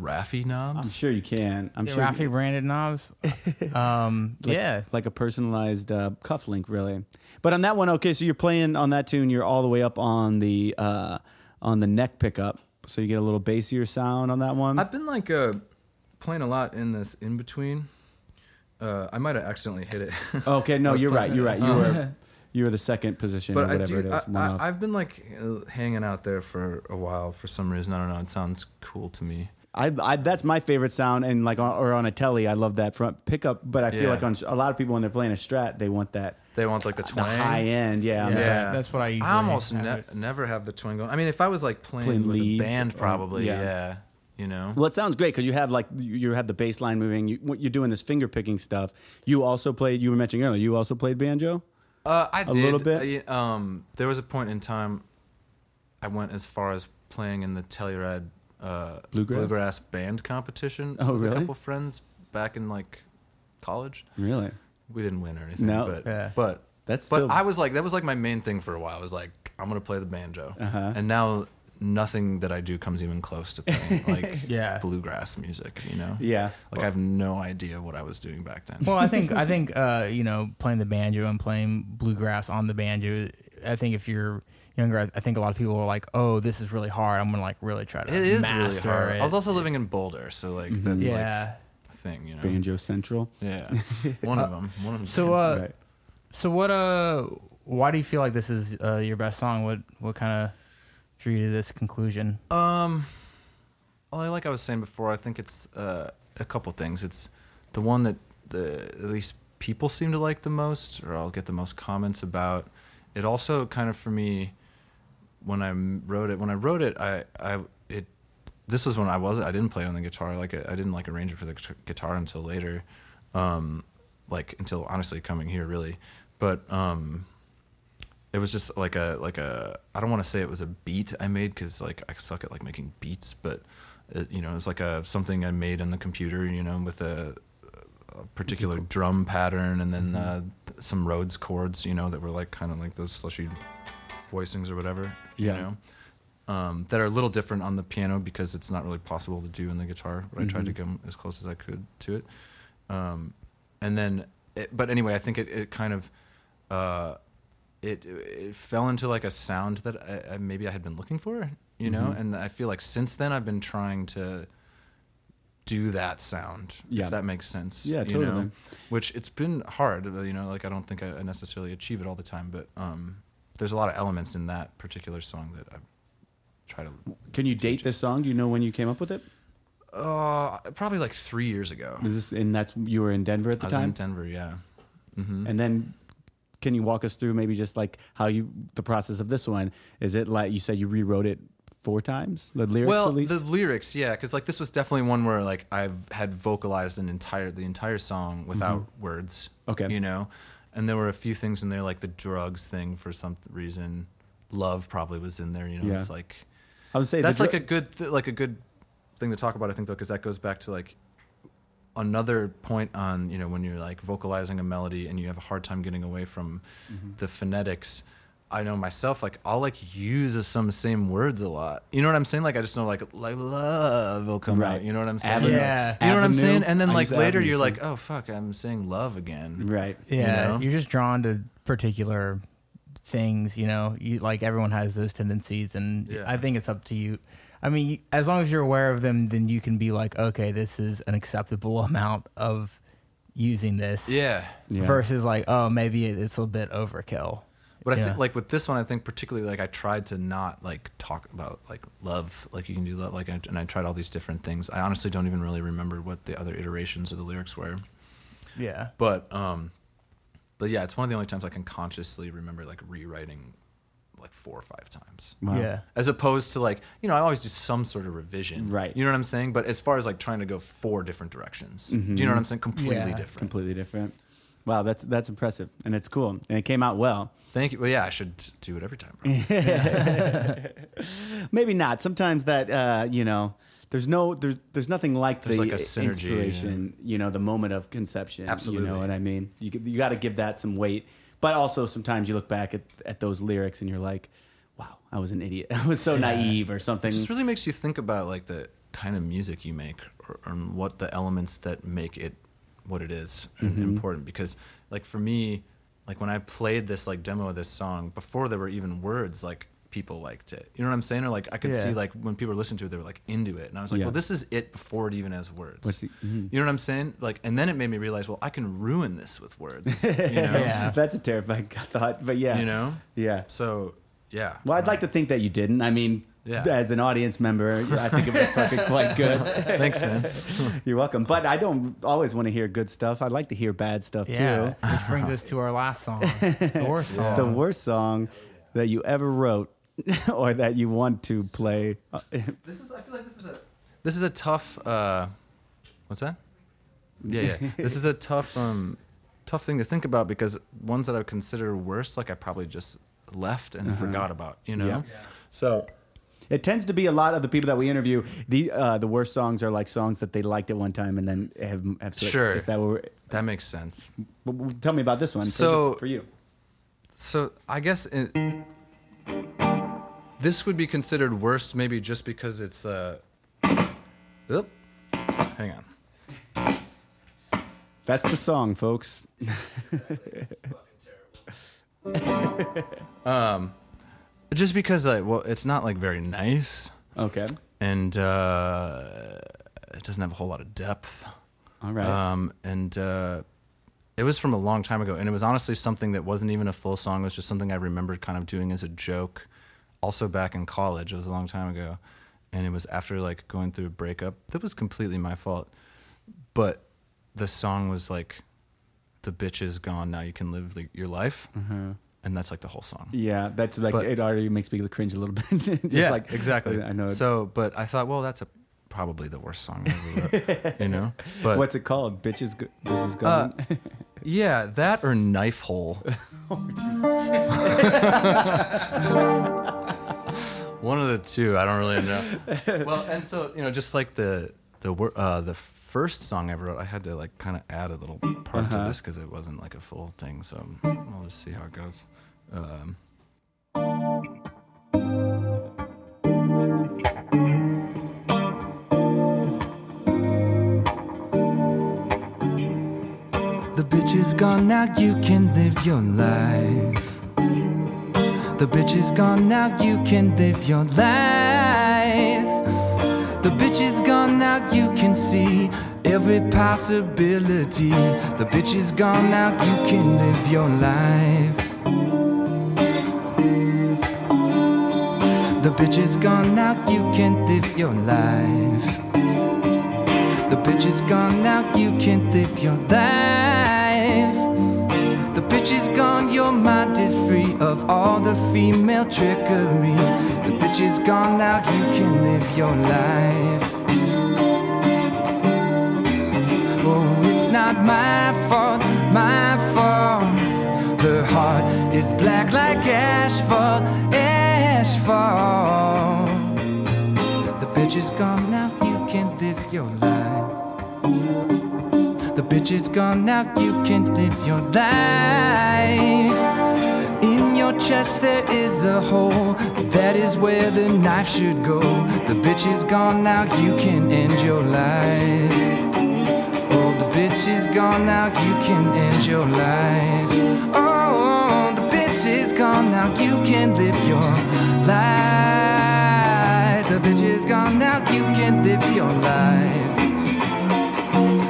Raffi knobs? I'm sure you can. I'm The sure. Raffi branded knobs. um, like, yeah. like a personalized uh, cuff link, really. But on that one, okay, so you're playing on that tune. You're all the way up on the uh, on the neck pickup, so you get a little bassier sound on that one. I've been like uh, playing a lot in this in between. Uh, I might have accidentally hit it. okay, no, you're right. You're right. You were you were the second position but or I whatever do. it is. I, one off. I, have been like hanging out there for a while for some reason. I don't know. It sounds cool to me. I, I that's my favorite sound, and like on, or on a telly, I love that front pickup. But I feel Yeah. like on a lot of people when they're playing a Strat, they want that They want like the the high end. Yeah, on the Yeah. that's what I usually I almost have ne- never have the twang going. I mean, if I was like playing, Playing with leads a band, or- probably, yeah. yeah. You know. Well, it sounds great because you have like you you have the bass line moving. you, you're doing this finger picking stuff. You also played. You were mentioning earlier. You also played banjo. Uh, I did A little bit? I- um, there was a point in time I went as far as playing in the Telluride uh, Bluegrass? band competition Oh, with really? a couple friends back in like college. Really? We didn't win or anything. No. but Yeah. but That's but still- I was like that was like my main thing for a while. I was like I'm gonna play the banjo, Uh-huh. and now nothing that I do comes even close to playing like Yeah. bluegrass music. You know. Yeah. Like I have no idea what I was doing back then. Well, I think I think uh, you know playing the banjo and playing bluegrass on the banjo. I think if you're younger, I- I think a lot of people are like, "Oh, this is really hard. I'm gonna like really try to it is really hard. it." I was also living in Boulder, so like that's yeah. like a thing. You know. Banjo Central. Yeah. One of them. One of them. So, uh, right. so what? Uh, why do you feel like this is uh, your best song? What what kind of drew you to this conclusion? Um, well, like I was saying before, I think it's uh, a couple things. It's the one that the at least people seem to like the most, or I'll get the most comments about. It also kind of for me, when I wrote it, when I wrote it, I I it this was when I wasn't I didn't play on the guitar. Like I, I didn't like arrange it for the guitar until later, um, like until honestly coming here really, but um it was just like a like a I don't want to say it was a beat I made because like I suck at like making beats, but it, you know it's like a something I made on the computer, you know, with a, a particular drum pattern and then uh, some Rhodes chords, you know, that were like kind of like those slushy voicings or whatever, Yeah. you know. Um, that are a little different on the piano because it's not really possible to do in the guitar, but I tried to come as close as I could to it. Um, and then, it, but anyway, I think it, it kind of, uh, it it fell into like a sound that I, I, maybe I had been looking for, you know. And I feel like since then I've been trying to do that sound, Yeah. if that makes sense. Yeah, you totally. know? Which it's been hard, uh, you know. Like I don't think I necessarily achieve it all the time, but um, there's a lot of elements in that particular song that I try to. Can you date this song? Do you know when you came up with it? Uh, probably like three years ago. Is this and that's you were in Denver at the time? I was in? Denver, yeah. hmm And then can you walk us through maybe just like how you the process of this one? Is it like you said you rewrote it four times? The lyrics well, at least? the lyrics, yeah, because like this was definitely one where like I've had vocalized an entire the entire song without words. Mm-hmm. Okay. you know, and there were a few things in there like the drugs thing for some reason. Love probably was in there. You know, Yeah. it's like I would say that's the like a good th- like a good thing to talk about. I think though, because that goes back to like another point on you know when you're like vocalizing a melody and you have a hard time getting away from Mm-hmm. the phonetics. I know myself, like I'll like use some same words a lot. You know what I'm saying? Like I just know like like love will come Right. out. You know what I'm saying? Avenue. Yeah. You know what I'm saying? And then I like later avenue, you're like, oh fuck, I'm saying love again. right. Yeah, know? you're just drawn to particular things. You know, you like everyone has those tendencies, and Yeah. I think it's up to you. I mean, as long as you're aware of them, then you can be like, okay, this is an acceptable amount of using this. Yeah. Yeah. Versus like, oh, maybe it's a bit overkill. But I Yeah. think like with this one, I think particularly like I tried to not like talk about like love, like you can do that, like I, and I tried all these different things. I honestly don't even really remember what the other iterations of the lyrics were. Yeah. But um, but yeah, it's one of the only times I can consciously remember like rewriting like four or five times. Wow. Yeah. As opposed to like, you know, I always do some sort of revision. Right. You know what I'm saying? But as far as like trying to go four different directions, do you know what I'm saying? Completely Yeah. different. Completely different. Wow, that's that's impressive, and it's cool, and it came out well. Thank you. Well, yeah, I should do it every time. Maybe not. Sometimes that uh, you know, there's no there's there's nothing like There's the like a synergy, inspiration. You know, the moment of conception. Absolutely. You know what I mean? You you got to give that some weight, but also sometimes you look back at at those lyrics and you're like, wow, I was an idiot. I was so naive or something. It just really makes you think about like the kind of music you make or, or what the elements that make it what it is Mm-hmm. important because like for me like when i played this like demo of this song before there were even words like people liked it you know what i'm saying or like i could Yeah. see like when people were listening to it they were like into it and i was like Yeah. well this is it before it even has words What's the- mhm. you know what i'm saying like and then it made me realize well i can ruin this with words you know Yeah. That's a terrifying thought, but yeah, you know yeah. so yeah Well, I'd like to think that you didn't. I mean, Yeah. as an audience member, I think it was fucking quite good. thanks man You're welcome. But I don't always want to hear good stuff. I'd like to hear bad stuff Yeah. too. Which brings us to our last song, the worst song. The worst song that you ever wrote or that you want to play. This is. I feel like this is a. This is a tough. Uh, what's that? Yeah, yeah. this is a tough, um, tough thing to think about because ones that I would consider worst, like I probably just left and forgot about. You know. Yeah. So It tends to be a lot of the people that we interview. The uh, the worst songs are like songs that they liked at one time and then have have switched. Sure. Is that what that makes sense. w- w- tell me about this one. For, So- this, for you. So I guess it, this would be considered worst, maybe just because it's. Uh, oop, hang on. That's the song, folks. Um, just because, like, well, it's not like very nice, Okay. and uh, it doesn't have a whole lot of depth. All right. Um, and uh, it was from a long time ago, and it was honestly something that wasn't even a full song. It was just something I remembered kind of doing as a joke. Also, back in college, it was a long time ago, and it was after like going through a breakup. That was completely my fault, but the song was like, "The bitch is gone. Now you can live the, your life," and that's like the whole song. yeah, that's like but- it already makes me cringe a little bit. Just yeah, like exactly. I know. So, but I thought, well, that's a probably the worst song ever you know. But What's it called? Bitches, go- bitches Uh, gone. yeah, that or knife hole. One of the two. I don't really know. well, and so you know, just like the the wor- uh, the first song I ever wrote, I had to like kind of add a little part to this because it wasn't like a full thing. So I'll just see how it goes. Um, The bitch is gone now, you can live your life. The bitch is gone now, you can live your life. The bitch is gone now, you can see every possibility. The bitch is gone now, you can live your life. The bitch is gone now, you can live your life. The bitch is gone now, you can live your life. The bitch is gone, your mind is free of all the female trickery. The bitch is gone now, you can live your life. Oh, it's not my fault, my fault. Her heart is black like asphalt, asphalt. The bitch is gone now, you can live your life. The bitch is gone now, you can live your life. Your chest there is a hole, that is where the knife should go. The bitch is gone now, you can end your life. Oh, the bitch is gone now, you can end your life. Oh, the bitch is gone now, you can live your life. The bitch is gone now, you can live your life.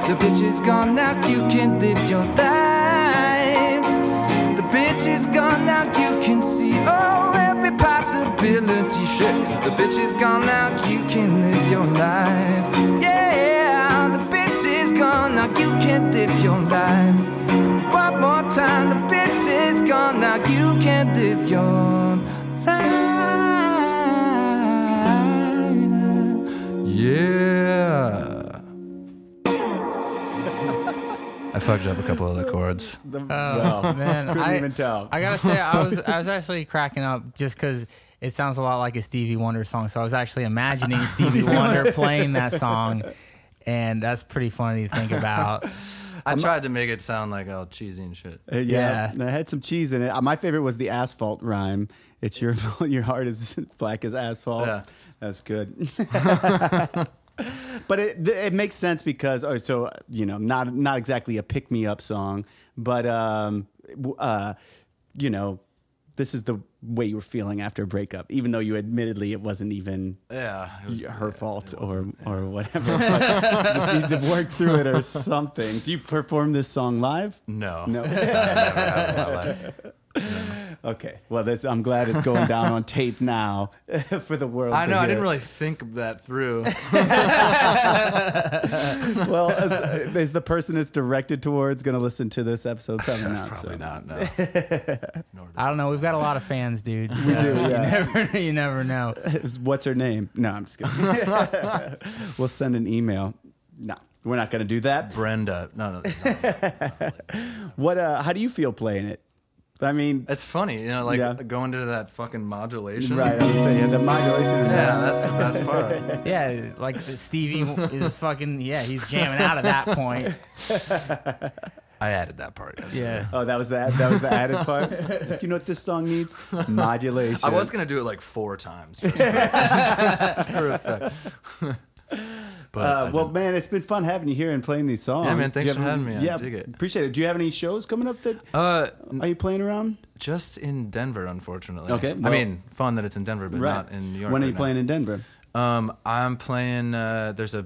The bitch is gone now, you can live your life. Live your life. Yeah. I fucked up a couple other chords. The- Oh well, man, couldn't I, even tell. I gotta say, I was I was actually cracking up just because it sounds a lot like a Stevie Wonder song. So I was actually imagining Stevie Wonder playing that song, and that's pretty funny to think about. I tried to make it sound like all cheesy and shit. Uh, yeah, Yeah. it had some cheese in it. Uh, my favorite was the asphalt rhyme. It's your your heart is black as asphalt. Yeah. That's good. but it it makes sense because oh, so you know not not exactly a pick me up song, but um uh you know this is the way you were feeling after a breakup, even though you admittedly it wasn't even Yeah. was- her yeah, fault or yeah. or whatever. You just need to work through it or something. Do you perform this song live? No. No. I never have in my life. Okay. Well, this, I'm glad it's going down on tape now for the world. I to know. I didn't really think that through. Well, as, is the person it's directed towards going to listen to this episode? Probably not. Probably so. not. No. Nor did- I don't know. We've got a lot of fans, dude. We do, yeah. You never, you never know. What's her name? No, I'm just kidding. we'll send an email. No, we're not going to do that. Brenda. No, no, no. What? Uh, how do you feel playing it? I mean, It's funny, you know, like Yeah. going to that fucking modulation. right? I was saying the modulation. Yeah, that. that's the best part. Yeah, like Stevie is fucking. Yeah, he's jamming out at that point. I added that part. yes. Yeah. Oh, that was that. That was the added part. You know what this song needs? Modulation. I was gonna do it like four times. Just for effect. but Uh, well, man, it's been fun having you here and playing these songs. Yeah, man, Do you thanks have for any- having me. I Yeah, dig it. appreciate it. Do you have any shows coming up that uh, are you playing around? just in Denver, unfortunately. Okay, I mean, fun that it's in Denver, but not in New York. When are right you now. playing in Denver? Um, I'm playing. Uh, there's a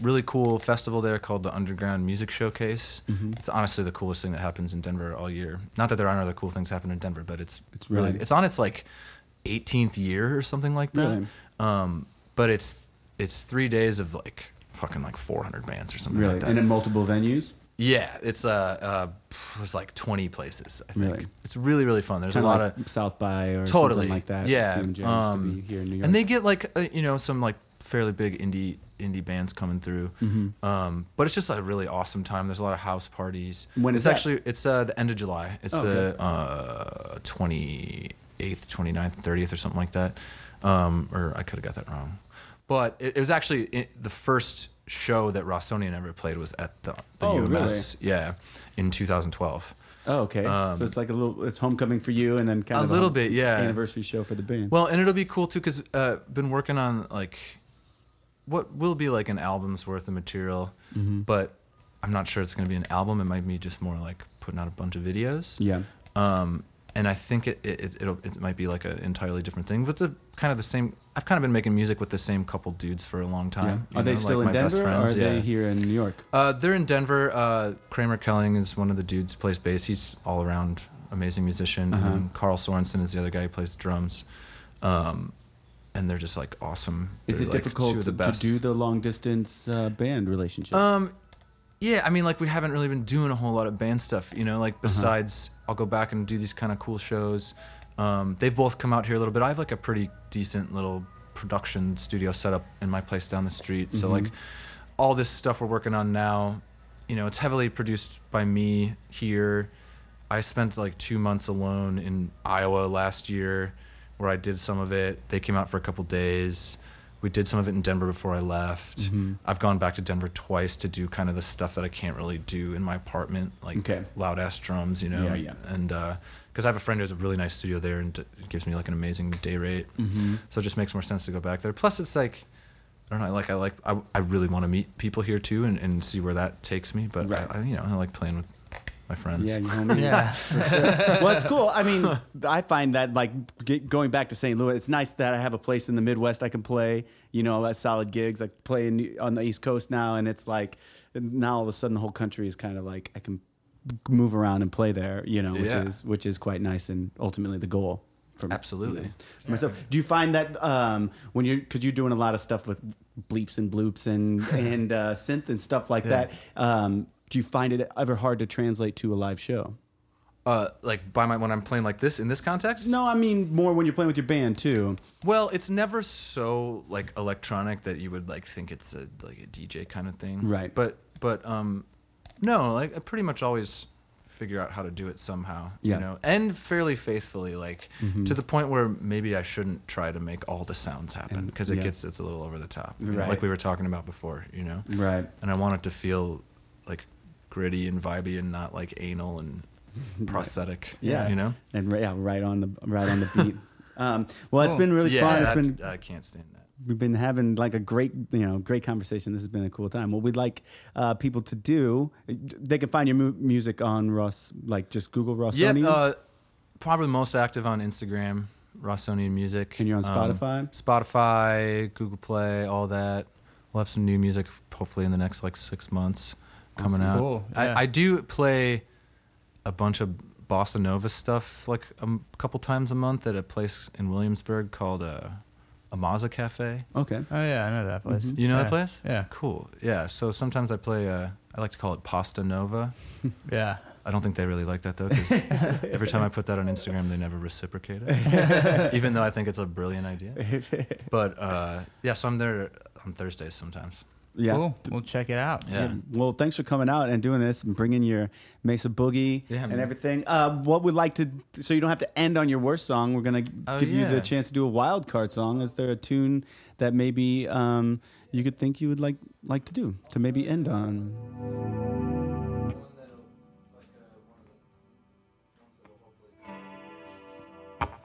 really cool festival there called the Underground Music Showcase. Mm-hmm. It's honestly the coolest thing that happens in Denver all year. Not that there aren't other cool things happening in Denver, but it's It's really really- it's on its like 18th year or something like that. Really? Um, but it's it's three days of like fucking like 400 bands or something Really? like that. And in multiple venues? yeah, it's uh, uh it's like 20 places. I think Really? it's really really fun. There's Kind a lot like of South by or totally something like that. Yeah, um, to be here in New York. and they get like uh, you know some like fairly big indie indie bands coming through. Mm-hmm. Um, but it's just a really awesome time. There's a lot of house parties. When it's that? actually it's uh, the end of July. It's Oh, the uh, 28th, 29th, 30th or something like that. Um, or I could have got that wrong. But it, it was actually i the first show that Rossonian ever played was at the, the Oh, UMS. Yeah, in 2012. oh, okay. um, so it's like a little, it's homecoming for you and then kind A of little bit, yeah. Anniversary show for the band. Well, and it'll be cool too because i uh, been working on like what will be like an album's worth of material, Mm-hmm. but I'm not sure it's going to be an album. It might be just more like putting out a bunch of videos. yeah. Um, and I think it it, it it'll, it might be like an entirely different thing but the kind of the same. I've kind of been making music with the same couple dudes for a long time. you Are they know, still like in Denver or are yeah. they here in New York? Uh, they're in Denver. Uh, Kramer Kelling is one of the dudes who plays bass. He's all around amazing musician. Uh-huh. And Carl Sorensen is the other guy who plays drums. Um, and they're just like awesome. Is They're, it like, difficult to do the long distance uh, band relationship? Um, yeah, I mean, like we haven't really been doing a whole lot of band stuff, you know. Like Uh-huh. besides, I'll go back and do these kind of cool shows. Um, they've both come out here a little bit. I have like a pretty decent little production studio set up in my place down the street. So Mm-hmm. like, all this stuff we're working on now, you know, it's heavily produced by me here. I spent like two months alone in Iowa last year, where I did some of it. They came out for a couple days. We did some of it in Denver before I left. Mm-hmm. I've gone back to Denver twice to do kind of the stuff that I can't really do in my apartment, like Okay. loud ass drums, you know. Yeah, yeah. And because I have a friend who has a really nice studio there and it gives me like an amazing day rate, Mm-hmm. so it just makes more sense to go back there. Plus, it's like I don't know, like I like I, I really want to meet people here too and, and see where that takes me. But Right. I, I, you know, I like playing with my friends. yeah, you homies. Yeah. well, it's cool. I mean, I find that like get, going back to St. Louis, it's nice that I have a place in the Midwest I can play. You know, at solid gigs. I play in, on the East Coast now, and it's like now all of a sudden the whole country is kind of like I can move around and play there. You know, which Yeah. is which is quite nice and ultimately the goal. For me, Absolutely. you know. Myself, do you find that um, when you're because you're doing a lot of stuff with bleeps and bloops and and uh, synth and stuff like Yeah. that? Um, do you find it ever hard to translate to a live show? Uh, like by my when I'm playing like this in this context. No, I mean more when you're playing with your band too. Well, it's never so like electronic that you would like think it's a like a DJ kind of thing. Right. But but um no, like I pretty much always figure out how to do it somehow, Yeah. you know, and fairly faithfully like to the point where maybe I shouldn't try to make all the sounds happen because it yeah. gets it's a little over the top. you know, like we were talking about before, you know. Right. And I want it to feel like gritty and vibey and not like anal and prosthetic. Yeah. You know? And yeah, right on the right on the beat. um, well, it's Cool. been really yeah, fun. It's that- been I can't stand that. We've been having like a great you know great conversation. This has been a cool time. What we'd like uh, people to do, they can find your mu- music on Ross, like just Google Yep, Rossonian. uh, probably most active on Instagram, Rossonian Music. And you're on Um, Spotify? Spotify, Google Play, all that. We'll have some new music hopefully in the next like six months coming Awesome. out. Cool, yeah. I, I do play a bunch of bossa nova stuff like a m- couple times a month at a place in Williamsburg called uh, Amaza Cafe. okay. Oh yeah, I know that place. You know yeah. that place? Yeah. Cool. Yeah. So sometimes I play. Uh, I like to call it Pasta Nova. Yeah. I don't think they really like that though, because every time I put that on Instagram, they never reciprocate it. Even though I think it's a brilliant idea. But uh, yeah, so I'm there on Thursdays sometimes. Yeah. Cool. We'll check it out. Yeah. Yeah. Well, thanks for coming out and doing this and bringing your Mesa Boogie Yeah, and man. everything. Uh, what would like to, so you don't have to end on your worst song, we're going to Oh, give you the chance to do a wild card song. Is there a tune that maybe um, you could think you would like like to do to maybe end on?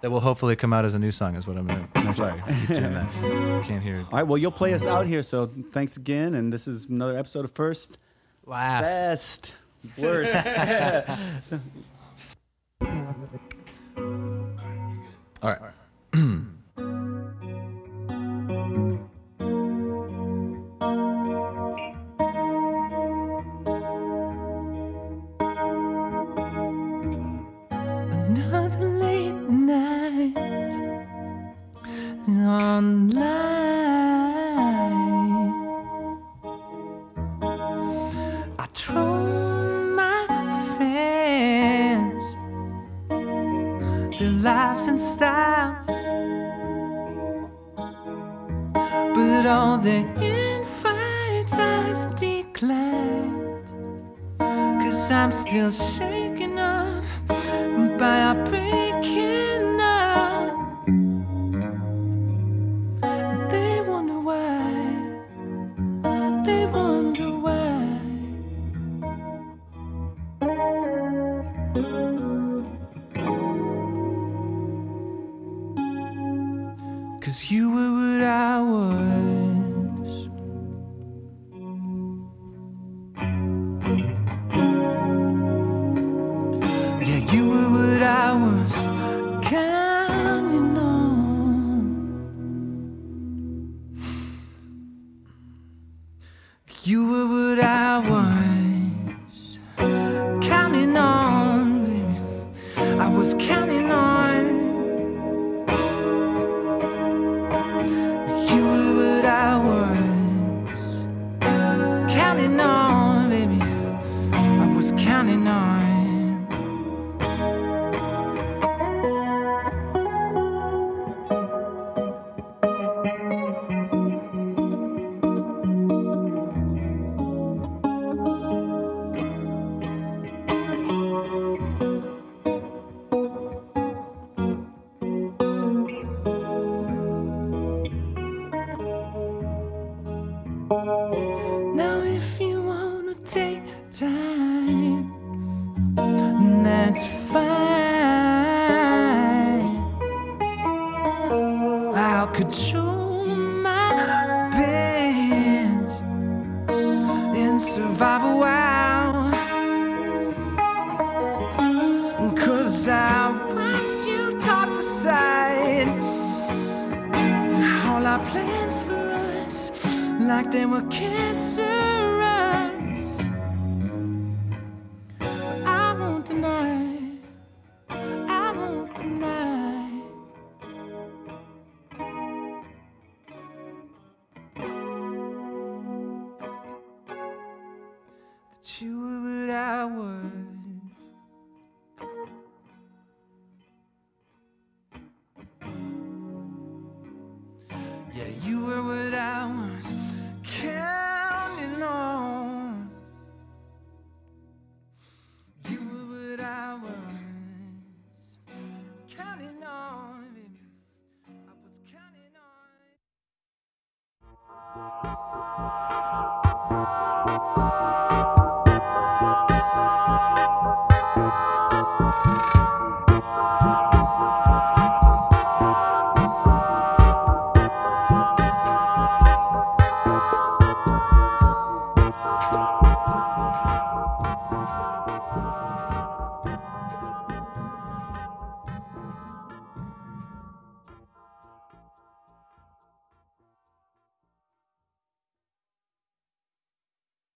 That will hopefully come out as a new song, is what I'm going to. I'm sorry. I that. Can't hear. All right, well, you'll play us out here, so thanks again. And this is another episode of First, Last. Best, Worst. All right. on